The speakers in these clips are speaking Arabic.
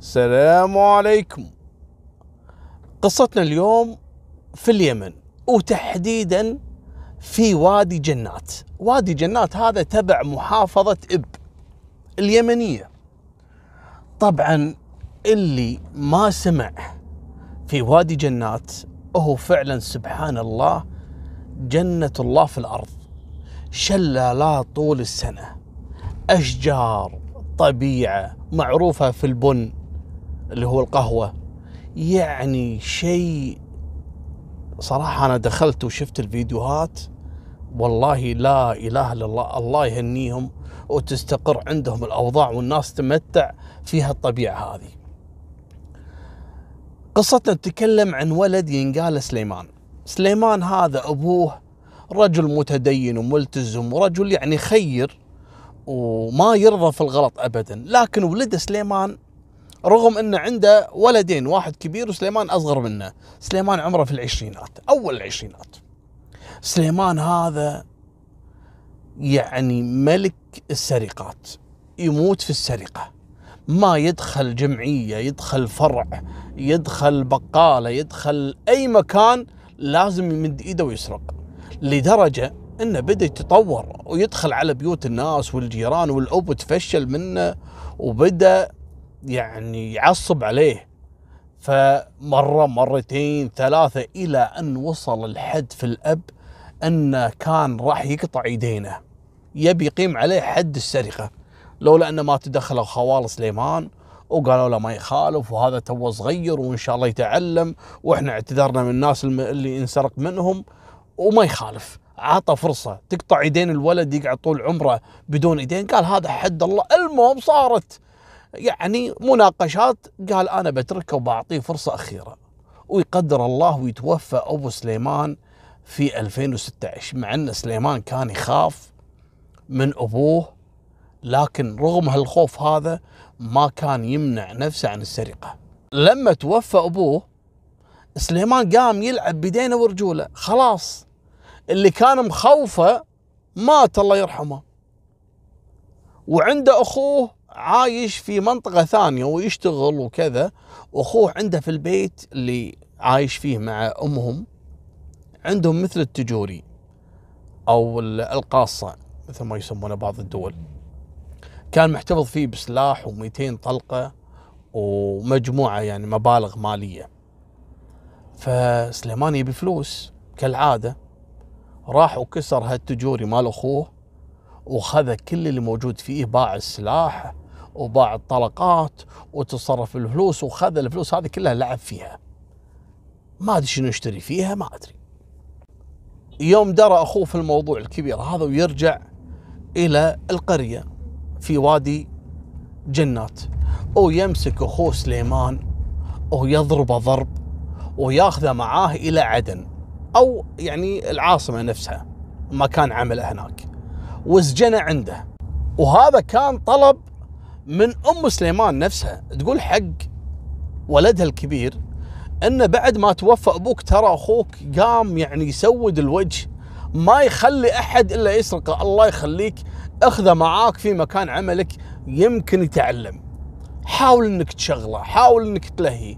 السلام عليكم. قصتنا اليوم في اليمن وتحديدا في وادي جنات. وادي جنات هذا تبع محافظة إب اليمنية. طبعا اللي ما سمع في وادي جنات هو فعلا سبحان الله جنة الله في الأرض. شلالات طول السنة. أشجار طبيعة معروفة في البن. اللي هو القهوة. يعني شيء صراحة أنا دخلت وشفت الفيديوهات والله لا إله إلا الله الله يهنيهم وتستقر عندهم الأوضاع والناس تمتع في هالطبيعة هذه. قصتنا تتكلم عن ولد ينقال سليمان. سليمان هذا أبوه رجل متدين وملتزم ورجل يعني خير وما يرضى في الغلط أبدا لكن ولده سليمان رغم أنه عنده ولدين واحد كبير وسليمان أصغر منه. سليمان عمره في العشرينات أول العشرينات. سليمان هذا يعني ملك السرقات يموت في السرقة. ما يدخل جمعية يدخل فرع يدخل بقالة يدخل أي مكان لازم يمد إيده ويسرق. لدرجة إنه بدأ يتطور ويدخل على بيوت الناس والجيران والأب تفشل منه وبدأ يعني يعصب عليه. فمرة مرتين ثلاثة إلى أن وصل الحد في الأب انه كان راح يقطع يدينه. يبي يقيم عليه حد السرقة. لولا انه ما تدخلوا خوال سليمان وقالوا له ما يخالف وهذا تو صغير وإن شاء الله يتعلم وإحنا اعتذرنا من الناس اللي انسرق منهم وما يخالف. عطى فرصة تقطع يدين الولد يقعد طول عمره بدون ايدين قال هذا حد الله. المهم صارت يعني مناقشات قال أنا بتركه وبعطيه فرصة أخيرة. ويقدر الله ويتوفى أبو سليمان في 2016 مع أن سليمان كان يخاف من أبوه لكن رغم هالخوف هذا ما كان يمنع نفسه عن السرقة. لما توفى أبوه سليمان قام يلعب بيدينه ورجوله. خلاص اللي كان مخوفه مات الله يرحمه. وعنده أخوه عايش في منطقة ثانية ويشتغل وكذا وأخوه عنده في البيت اللي عايش فيه مع أمهم عندهم مثل التجوري أو القاصة مثل ما يسمونه بعض الدول. كان محتفظ فيه بسلاح و200 طلقة ومجموعة يعني مبالغ مالية. فسليمان يبي فلوس كالعادة. راح وكسر هالتجوري مال أخوه وخذ كل اللي موجود فيه باع السلاح وباع الطلقات وتصرف الفلوس وخذ الفلوس هذه كلها لعب فيها. ما أدري شنو يشتري فيها ما أدري. يوم درى أخوه في الموضوع الكبير هذا ويرجع إلى القرية في وادي جنات ويمسك أخوه سليمان ويضربه ضرب وياخذه معاه إلى عدن أو يعني العاصمة نفسها مكان عمله هناك. وسجنه عنده. وهذا كان طلب من أم سليمان نفسها تقول حق ولدها الكبير انه بعد ما توفى أبوك ترى أخوك قام يعني يسود الوجه ما يخلي أحد إلا يسرقه الله يخليك أخذه معاك في مكان عملك يمكن يتعلم. حاول إنك تشغله حاول إنك تلهيه.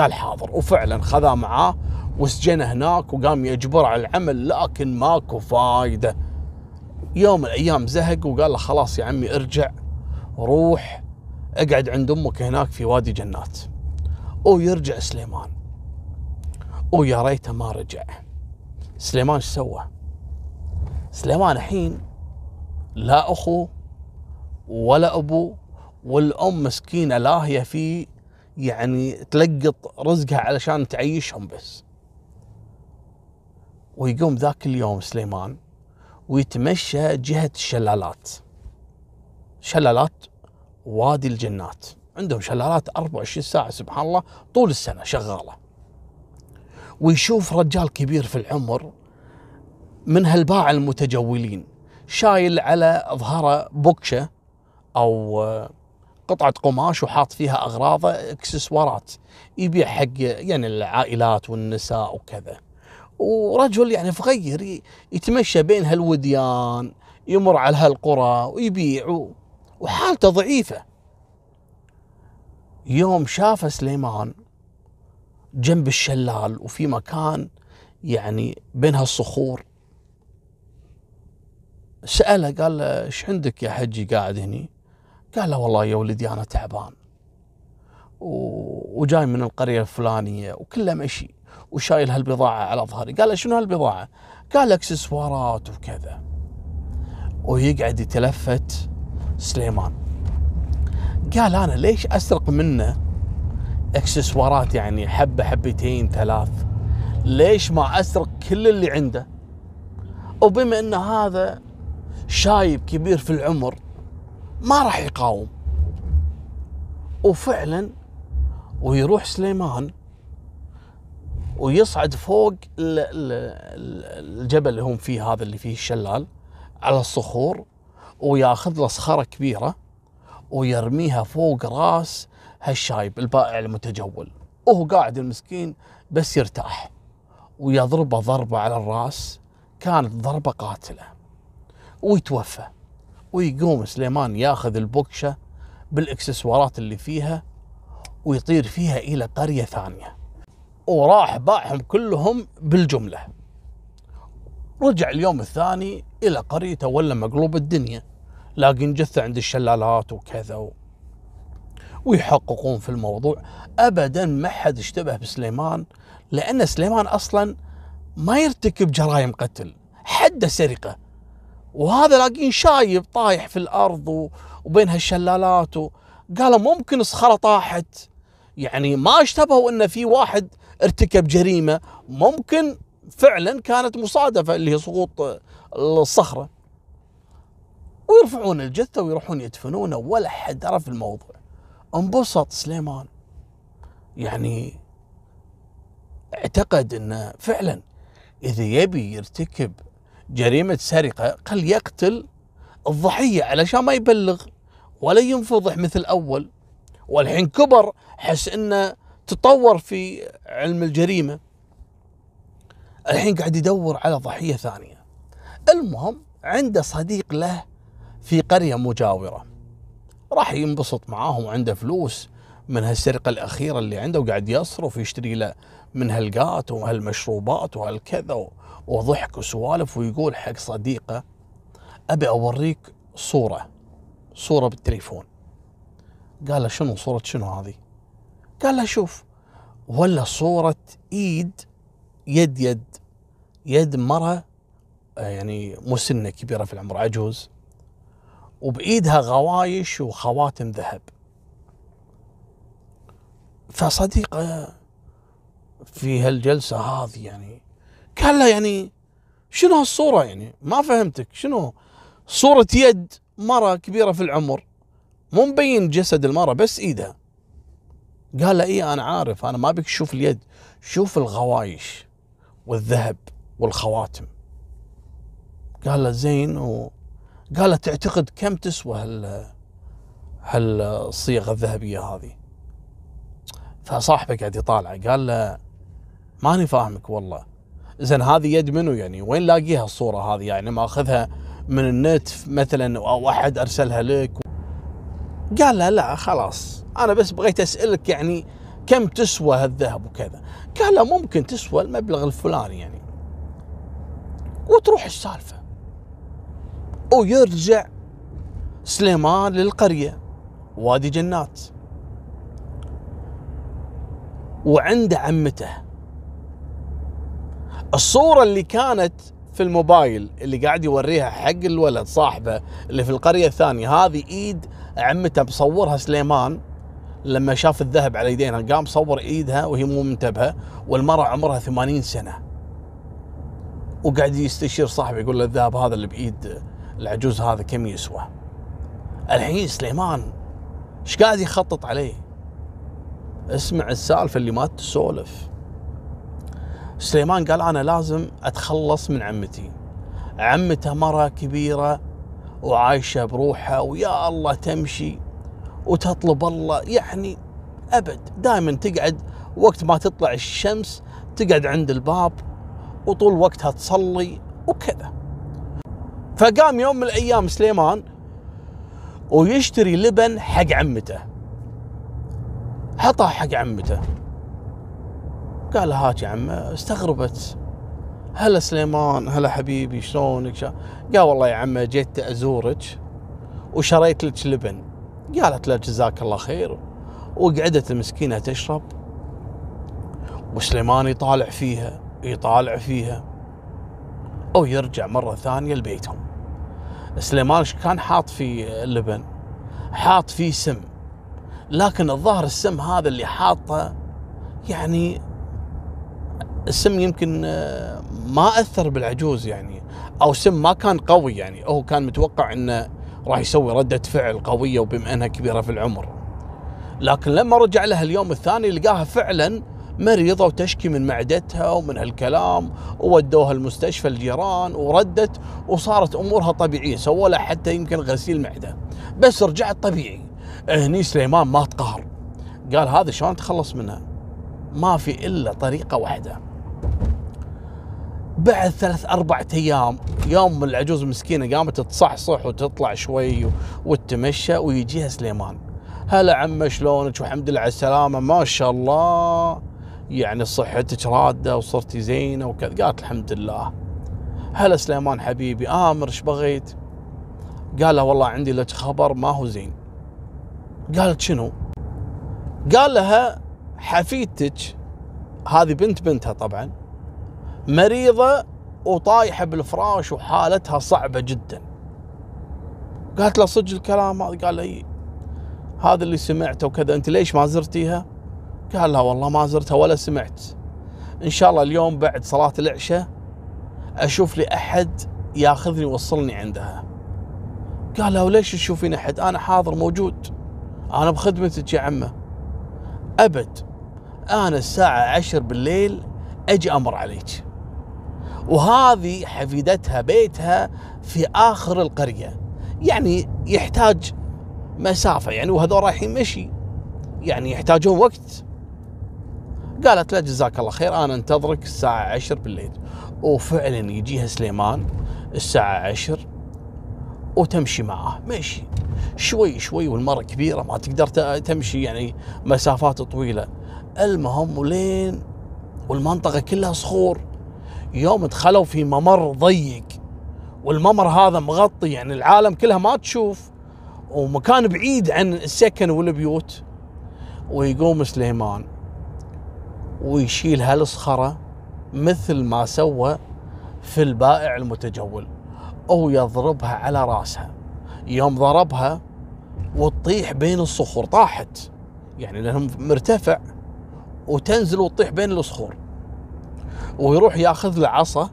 قال حاضر. وفعلا خذاه معاه وسجنه هناك وقام يجبر على العمل لكن ماكو فايدة. يوم من الأيام زهق وقال له خلاص يا عمي ارجع. روح اقعد عند أمك هناك في وادي جنات. ويرجع سليمان. ويا ريته ما رجع. سليمان إيش سوى؟ سليمان الحين لا أخو ولا أبو والأم مسكينة لاهيه في يعني تلقط رزقها علشان تعيشهم بس. ويقوم ذاك اليوم سليمان ويتمشى جهة الشلالات. شلالات وادي الجنات. عندهم شلالات 24 ساعة سبحان الله طول السنة شغالة. ويشوف رجال كبير في العمر من هالباع المتجولين شايل على ظهره بوكشة أو قطعة قماش وحاط فيها أغراضه إكسسوارات. يبيع حق يعني العائلات والنساء وكذا. ورجل يعني فغير يتمشى بين هالوديان يمر على هالقرى ويبيع وحالته ضعيفة يوم شاف سليمان جنب الشلال وفي مكان يعني بين هالصخور سأله قال له إيش عندك يا حجي قاعد هني؟ قال له والله يا ولدي أنا تعبان وجاي من القرية الفلانية وكله مشي وشايل هالبضاعة على ظهري قال له شنو هالبضاعة؟ قال أكسسوارات وكذا ويقعد يتلفت سليمان. قال أنا ليش أسرق منه إكسسوارات يعني حبة حبتين ثلاث؟ ليش ما أسرق كل اللي عنده؟ وبما إن هذا شايب كبير في العمر ما راح يقاوم. وفعلا ويروح سليمان ويصعد فوق الجبل اللي هم فيه هذا اللي فيه الشلال على الصخور وياخذ له صخرة كبيرة ويرميها فوق راس هالشايب البائع المتجول. وهو قاعد المسكين بس يرتاح ويضربه ضربة على الراس. كانت ضربة قاتلة. ويتوفى ويقوم سليمان ياخذ البوكشة بالإكسسوارات اللي فيها ويطير فيها إلى قرية ثانية. وراح باعهم كلهم بالجملة. رجع اليوم الثاني إلى قريته ولا مقلوب الدنيا لاقين جثة عند الشلالات وكذا و... ويحققون في الموضوع. ابدا ما حد اشتبه بسليمان لأن سليمان أصلا ما يرتكب جرائم قتل حده سرقة. وهذا لاقين شايب طايح في الأرض وبين هالشلالات قالوا ممكن صخره طاحت. يعني ما اشتبهوا إن في واحد ارتكب جريمة ممكن فعلا كانت مصادفة اللي هي سقوط الصخرة. ويرفعون الجثة ويروحون يدفنونه ولا حد عرف الموضوع. انبسط سليمان. يعني اعتقد انه فعلا إذا يبي يرتكب جريمة سرقة قل يقتل الضحية علشان ما يبلغ ولا ينفضح مثل أول. والحين كبر حس إنه تطور في علم الجريمة. الحين قاعد يدور على ضحية ثانية. المهم عنده صديق له في قرية مجاورة. راح ينبسط معاهم وعنده فلوس من هالسرقة الأخيرة اللي عنده وقاعد يصرف ويشتري له من هالقات وهالمشروبات وهالكذا وضحك وسوالف ويقول حق صديقه أبي أوريك صورة صورة بالتليفون. قال له شنو صورة؟ شنو هذه؟ قال له شوف ولا صورة إيد يد يد يد مرة يعني مسنة كبيرة في العمر عجوز. وبإيدها غوايش وخواتم ذهب. فصديقة في هالجلسة هذه يعني قال له يعني شنو هالصورة يعني؟ ما فهمتك. شنو؟ صورة يد مرة كبيرة في العمر. مو مبين جسد المرأة بس إيدها. قال له إيه أنا عارف أنا ما بيك تشوف اليد شوف الغوايش والذهب والخواتم. قال له زين و قال له تعتقد كم تسوى هال هالصيغة الذهبية هذه؟ فصاحبه قاعد يطالعه قال له ماني فاهمك والله. زين هذه يد منو يعني؟ وين لاقيها الصورة هذه؟ يعني ماخذها من النت مثلا أو أحد أرسلها لك؟ قال له لا خلاص. أنا بس بغيت أسألك يعني كم تسوى هالذهب وكذا؟ قال له ممكن تسوى المبلغ الفلاني يعني. وتروح السالفة. ويرجع سليمان للقرية وادي جنات. وعنده عمته. الصورة اللي كانت في الموبايل اللي قاعد يوريها حق الولد صاحبه اللي في القرية الثانية هذه إيد عمته مصورها سليمان. لما شاف الذهب على يدينها قام صور إيدها وهي مو منتبهة والمرأة عمرها 80 سنة. وقاعد يستشير صاحبه يقول له الذهب هذا اللي بإيد العجوز هذا كم يسوى؟ الحين سليمان إيش قاعد يخطط عليه؟ اسمع السالفة اللي ما تسولف. سليمان قال أنا لازم أتخلص من عمتي. عمته مرة كبيرة وعايشة بروحها ويا الله تمشي وتطلب الله يعني أبد. دائما تقعد وقت ما تطلع الشمس تقعد عند الباب وطول وقتها تصلي وكذا. فقام يوم من الأيام سليمان ويشتري لبن حق عمته. حطها حق عمته. قال هات يا عمه استغربت. هلا سليمان هلا حبيبي شلونك؟ شا... قال والله يا عمه جيت أزورك وشريت لك لبن. قالت له جزاك الله خير. وقعدت المسكينة تشرب. وسليمان يطالع فيها يطالع فيها. أو يرجع مرة ثانية لبيتهم. سليمان كان حاط في اللبن حاط فيه سم لكن الظاهر السم هذا اللي حاطه يعني السم يمكن آه، ما أثر بالعجوز يعني أو سم ما كان قوي يعني هو كان متوقع إنه راح يسوي ردة فعل قوية وبما إنها كبيرة في العمر. لكن لما رجع لها اليوم الثاني لقاها فعلا مريضة وتشكي من معدتها ومن هالكلام وودوها المستشفى الجيران وردت وصارت أمورها طبيعية سووا لها حتى يمكن غسيل معدة. بس رجعت طبيعي. هني سليمان ما تقهر. قال هذا شلون تخلص منها؟ ما في إلا طريقة واحدة. بعد ثلاث أربعة أيام يوم العجوز المسكينة قامت تصحصح وتطلع شوي وتتمشى ويجيها سليمان. هلا عمه شلونك؟ وحمد لله على السلامة ما شاء الله. يعني صحتك رادة وصرتي زينة وكذا. قالت الحمد لله. هلا سليمان حبيبي. آمر إيش بغيت؟ قال له والله عندي لك خبر ما هو زين. قالت شنو؟ قال لها حفيدتك هذه بنت بنتها طبعا مريضة وطايحة بالفراش وحالتها صعبة جدا. قالت له صدق الكلام هذا؟ قال لي هذا اللي سمعته وكذا. أنت ليش ما زرتيها؟ قال لها والله ما زرتها ولا سمعت. إن شاء الله اليوم بعد صلاة العشاء أشوف لي أحد ياخذني يوصلني عندها. قال لها وليش تشوفين أحد؟ أنا حاضر موجود. أنا بخدمتك يا عمة. أبد. أنا الساعة عشر بالليل أجي أمر عليك. وهذه حفيدتها بيتها في آخر القرية. يعني يحتاج مسافة يعني وهذول رايحين مشي. يعني يحتاجون وقت. قالت له جزاك الله خير أنا أنتظرك الساعة عشر بالليل. وفعلا يجيها سليمان الساعة عشر وتمشي معاه ماشي شوي شوي والمرة كبيرة ما تقدر تمشي يعني مسافات طويلة. المهم ولين والمنطقة كلها صخور. يوم دخلوا في ممر ضيق. والممر هذا مغطي يعني العالم كلها ما تشوف. ومكان بعيد عن السكن والبيوت. ويقوم سليمان. ويشيل هالصخرة مثل ما سوى في البائع المتجول. أو يضربها على راسها. يوم ضربها وتطيح بين الصخور طاحت. يعني لأنهم مرتفع. وتنزل وتطيح بين الصخور. ويروح ياخذ له عصا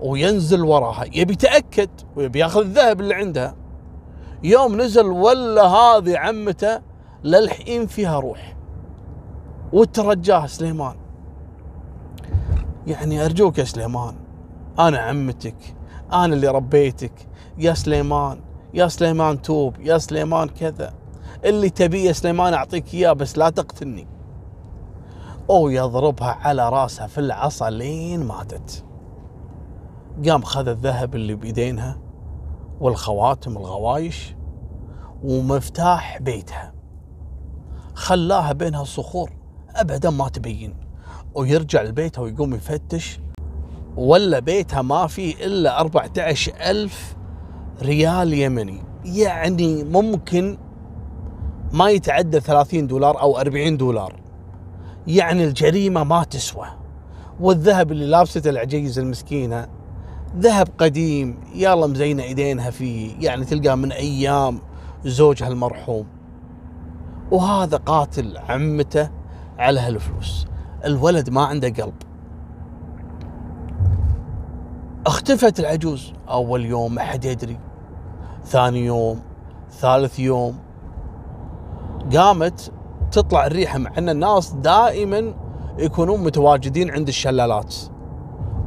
وينزل وراها. يبي يتأكد ويبي ياخذ الذهب اللي عندها. يوم نزل ولا هذه عمته للحين فيها روح. وترجاه سليمان. يعني أرجوك يا سليمان أنا عمتك أنا اللي ربيتك. يا سليمان يا سليمان توب يا سليمان كذا. اللي تبيه يا سليمان أعطيك إياه بس لا تقتلني. أو يضربها على رأسها في العصا لين ماتت. قام خذ الذهب اللي بيدينها والخواتم الغوايش ومفتاح بيتها. خلاها بينها الصخور أبدا ما تبين. ويرجع لبيتها ويقوم يفتش ولا بيتها ما فيه إلا 14 ألف ريال يمني. يعني ممكن ما يتعدى 30 دولار أو 40 دولار. يعني الجريمة ما تسوى. والذهب اللي لابسته العجيزه المسكينة ذهب قديم يلا مزينة إيدينها فيه. يعني تلقاه من أيام زوجها المرحوم. وهذا قاتل عمته على هالفلوس. الولد ما عنده قلب. اختفت العجوز. أول يوم ما حد يدري. ثاني يوم ثالث يوم. قامت تطلع الريحة مع إن الناس دائما يكونون متواجدين عند الشلالات.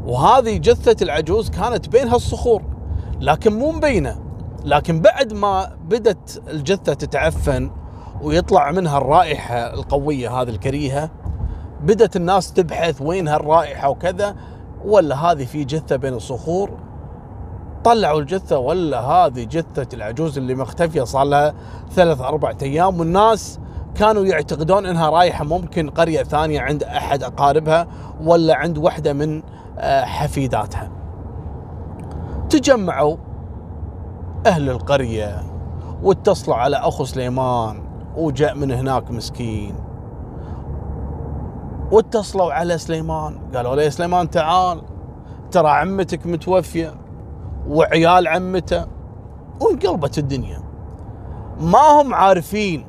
وهذه جثة العجوز كانت بين هالصخور. لكن مو مبينة. لكن بعد ما بدت الجثة تتعفن ويطلع منها الرائحة القوية هذه الكريهة. بدت الناس تبحث وين هالرائحة وكذا ولا هذه في جثة بين الصخور؟ طلعوا الجثة ولا هذه جثة العجوز اللي مختفية صار لها ثلاث أربع أيام والناس كانوا يعتقدون إنها رايحه ممكن قرية ثانية عند أحد أقاربها ولا عند واحدة من آه، حفيداتها. تجمعوا أهل القرية واتصلوا على أخو سليمان. وجاء من هناك مسكين. واتصلوا على سليمان. قالوا له يا سليمان تعال. ترى عمتك متوفية وعيال عمته. وانقلبت الدنيا. ما هم عارفين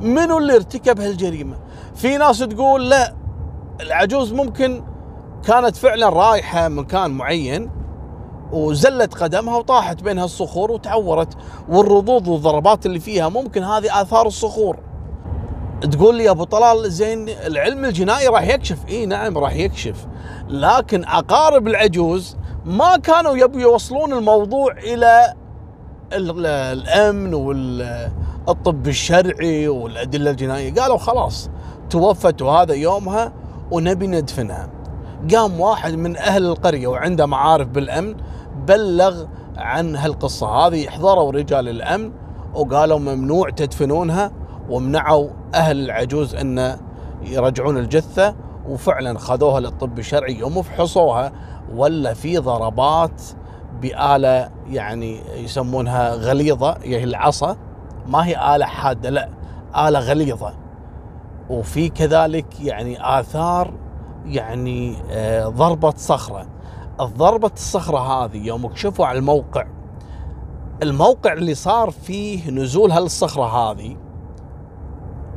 منو اللي ارتكب هالجريمة. في ناس تقول لا العجوز ممكن كانت فعلا رايحه مكان معين وزلت قدمها وطاحت بين هالصخور وتعورت والرضوض والضربات اللي فيها ممكن هذه آثار الصخور. تقول لي يا أبو طلال زين العلم الجنائي راح يكشف. إي نعم راح يكشف. لكن أقارب العجوز ما كانوا يبوا يوصلون الموضوع إلى الأمن والطب الشرعي والأدلة الجنائية. قالوا خلاص توفت وهذا يومها ونبي ندفنها. قام واحد من أهل القرية وعنده معارف بالأمن بلغ عن هالقصة. هذه حضروا رجال الأمن وقالوا ممنوع تدفنونها ومنعوا أهل العجوز أن يرجعون الجثة وفعلا خذوها للطب الشرعي يوم فحصوها ولا في ضربات بآلة يعني يسمونها غليظة هي العصا. ما هي آلة حادة لا آلة غليظة. وفي كذلك يعني آثار يعني آه، ضربة صخرة. الضربة الصخرة هذه يوم كشفوا على الموقع. الموقع اللي صار فيه نزول هالصخرة هذه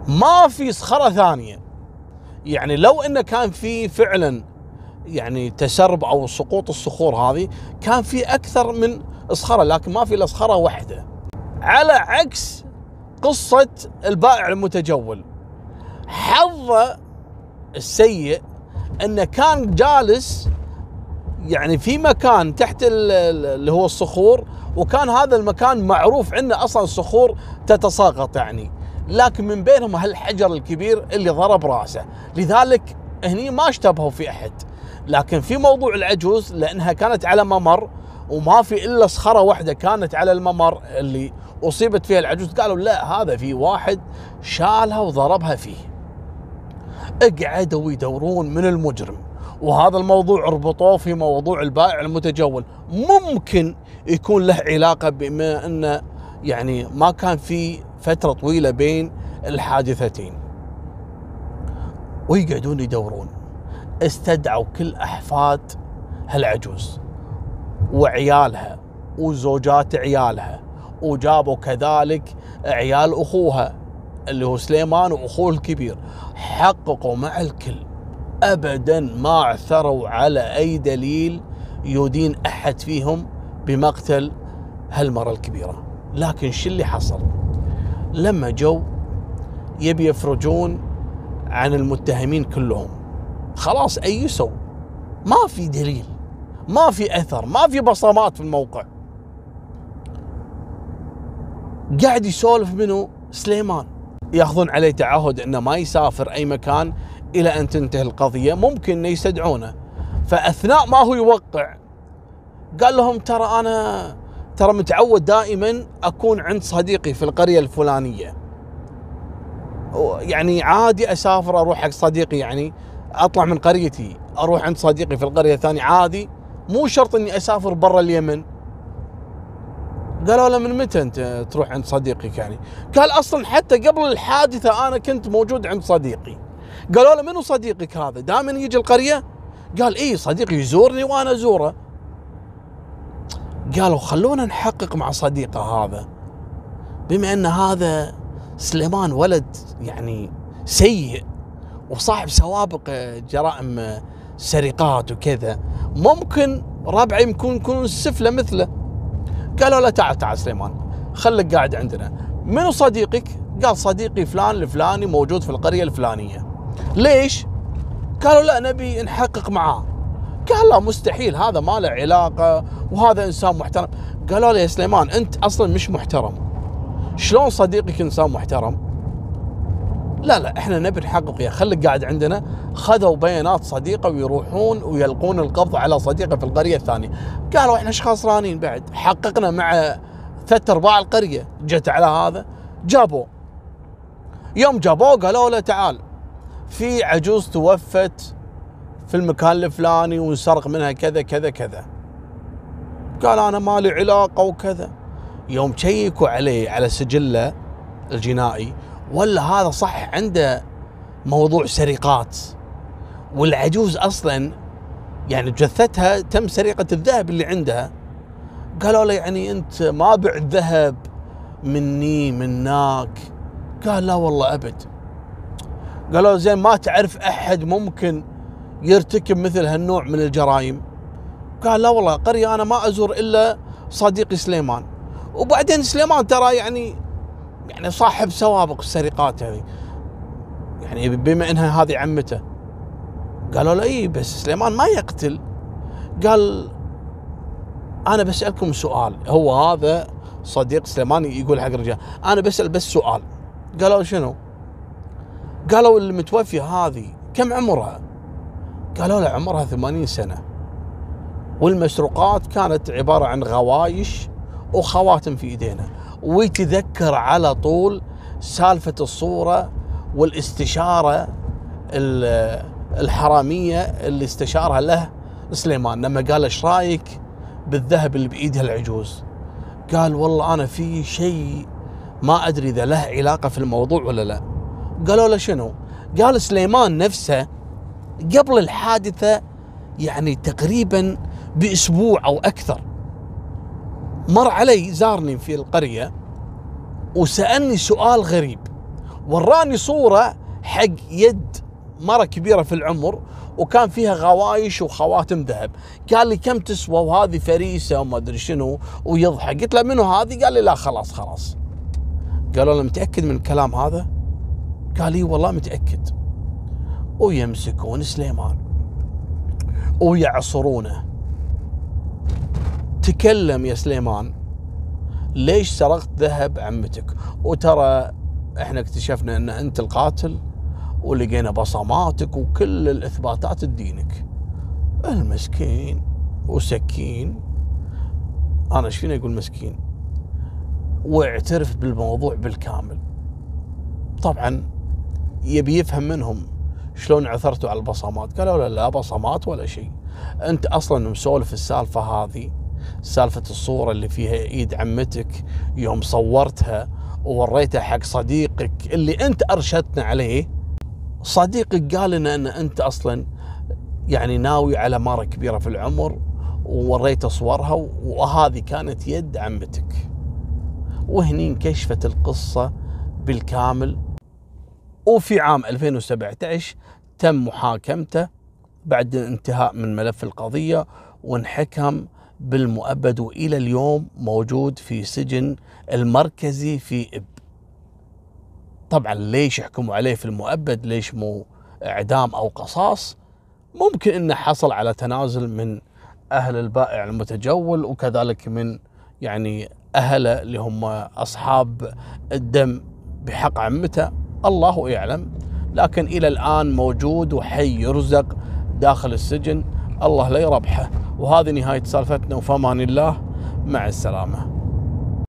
ما في صخرة ثانية. يعني لو إنه كان في فعلا يعني تسرب أو سقوط الصخور هذه كان في أكثر من صخرة لكن ما في إلا صخرة واحدة. على عكس قصة البائع المتجول. حظه السيء إنه كان جالس يعني في مكان تحت اللي هو الصخور وكان هذا المكان معروف عنه أصلا الصخور تتساقط يعني. لكن من بينهم هالحجر الكبير اللي ضرب رأسه. لذلك هني ما اشتبهوا في أحد. لكن في موضوع العجوز لأنها كانت على ممر وما في إلا صخرة واحدة كانت على الممر اللي أصيبت فيها العجوز. قالوا لا هذا في واحد شالها وضربها فيه. اقعدوا يدورون من المجرم. وهذا الموضوع ربطوه في موضوع البائع المتجول. ممكن يكون له علاقة بما انه يعني ما كان في فترة طويلة بين الحادثتين. ويقعدون يدورون. استدعوا كل أحفاد هالعجوز. وعيالها وزوجات عيالها. وجابوا كذلك عيال أخوها اللي هو سليمان وأخوه الكبير. حققوا مع الكل ابدا ما عثروا على أي دليل يدين أحد فيهم بمقتل هالمرة الكبيرة. لكن شو اللي حصل؟ لما جو يبي يفرجون عن المتهمين كلهم خلاص ايسوا ما في دليل ما في أثر ما في بصمات في الموقع. قاعد يسولف منه سليمان. ياخذون عليه تعهد إنه ما يسافر أي مكان إلى أن تنتهي القضية ممكن يستدعونه. فأثناء ما هو يوقع قال لهم ترى أنا ترى متعود دائما أكون عند صديقي في القرية الفلانية. يعني عادي أسافر أروح حق صديقي يعني أطلع من قريتي أروح عند صديقي في القرية الثانية عادي. مو شرط إني أسافر برا اليمن. قالوا له من متى انت تروح عند صديقك يعني؟ قال أصلا حتى قبل الحادثة أنا كنت موجود عند صديقي. قالوا له منو صديقك هذا؟ دائما يجي القرية؟ قال اي صديقي يزورني وأنا أزوره. قالوا خلونا نحقق مع صديقه هذا. بما إن هذا سليمان ولد يعني سيء وصاحب سوابق جرائم سرقات وكذا ممكن ربعه يمكن يكون السفله مثله. قالوا له تعال تعال سليمان خليك قاعد عندنا. منو صديقك؟ قال صديقي فلان الفلاني موجود في القرية الفلانية. ليش؟ قالوا لا نبي نحقق معاه. قال لا مستحيل هذا ما له علاقة وهذا إنسان محترم. قالوا له يا سليمان أنت أصلا مش محترم. شلون صديقك إنسان محترم؟ لا لا إحنا نبي نحقق يا خليك قاعد عندنا. خذوا بيانات صديقة ويروحون ويلقون القبض على صديقة في القرية الثانية. قالوا إحنا إيش خسرانين بعد؟ حققنا مع ثلاث أرباع القرية. جت على هذا. جابوه. يوم جابوه قالوا له تعال. في عجوز توفت في المكان الفلاني وانسرق منها كذا كذا كذا. قال أنا ما لي علاقة وكذا. يوم شيكوا عليه على سجله الجنائي ولا هذا صح عنده موضوع سرقات؟ والعجوز أصلا يعني جثتها تم سرقة الذهب اللي عندها قالوا له يعني أنت ما بعت ذهب مني مناك. قال لا والله أبد. قالوا زين ما تعرف أحد ممكن يرتكب مثل هالنوع من الجرائم؟ قال لا والله قرية أنا ما أزور إلا صديقي سليمان. وبعدين سليمان ترى يعني يعني صاحب سوابق السرقات هذه. يعني بما إنها هذه عمته. قالوا له اي بس سليمان ما يقتل. قال أنا بسألكم سؤال. هو هذا صديق سليمان يقول حق الرجال أنا بسأل بس سؤال. قالوا شنو؟ قالوا المتوفية هذه كم عمرها؟ قالوا له عمرها 80 سنة. والمسروقات كانت عبارة عن غوايش وخواتم في إيدينا. ويتذكر على طول سالفة الصورة والاستشارة الحرامية اللي استشارها له سليمان. لما قال إيش رأيك بالذهب اللي بايدها العجوز قال والله أنا في شيء ما أدري إذا له علاقة في الموضوع ولا لا. قالوا له شنو؟ قال سليمان نفسه قبل الحادثة يعني تقريبا بأسبوع أو أكثر مر علي زارني في القرية وسألني سؤال غريب. وراني صورة حق يد مرة كبيرة في العمر وكان فيها غوايش وخواتم ذهب. قال لي كم تسوى وهذه فريسة وما أدري شنو ويضحك. قلت له منو هذه؟ قال لي لا خلاص خلاص. قالوا له متأكد من الكلام هذا؟ قال لي والله متأكد. ويمسكون سليمان ويعصرونه. تكلم يا سليمان. ليش سرقت ذهب عمتك؟ وترى إحنا اكتشفنا إن أنت القاتل ولقينا بصماتك وكل الإثباتات تدينك المسكين وسكين. أنا إيش فيني أقول مسكين؟ واعترف بالموضوع بالكامل. طبعا يبي يفهم منهم شلون عثرتوا على البصمات. قالوا لا لا بصمات ولا شيء. أنت أصلا مسولف السالفة هذه. سالفة الصورة اللي فيها إيد عمتك يوم صورتها ووريتها حق صديقك اللي أنت ارشدتنا عليه. صديقك قال لنا أن أنت أصلا يعني ناوي على مرة كبيرة في العمر ووريته صورها وهذه كانت يد عمتك. وهني انكشفت القصة بالكامل. وفي عام 2017 تم محاكمته بعد الانتهاء من ملف القضية وانحكم بالمؤبد والى اليوم موجود في سجن المركزي في إب. طبعا ليش يحكموا عليه في المؤبد؟ ليش مو إعدام أو قصاص؟ ممكن إنه حصل على تنازل من أهل البائع المتجول وكذلك من يعني اهله اللي هم أصحاب الدم بحق عمته. الله يعلم. لكن إلى الآن موجود وحي يرزق داخل السجن. الله لا يربحه. وهذه نهاية سالفتنا وفمان الله مع السلامة.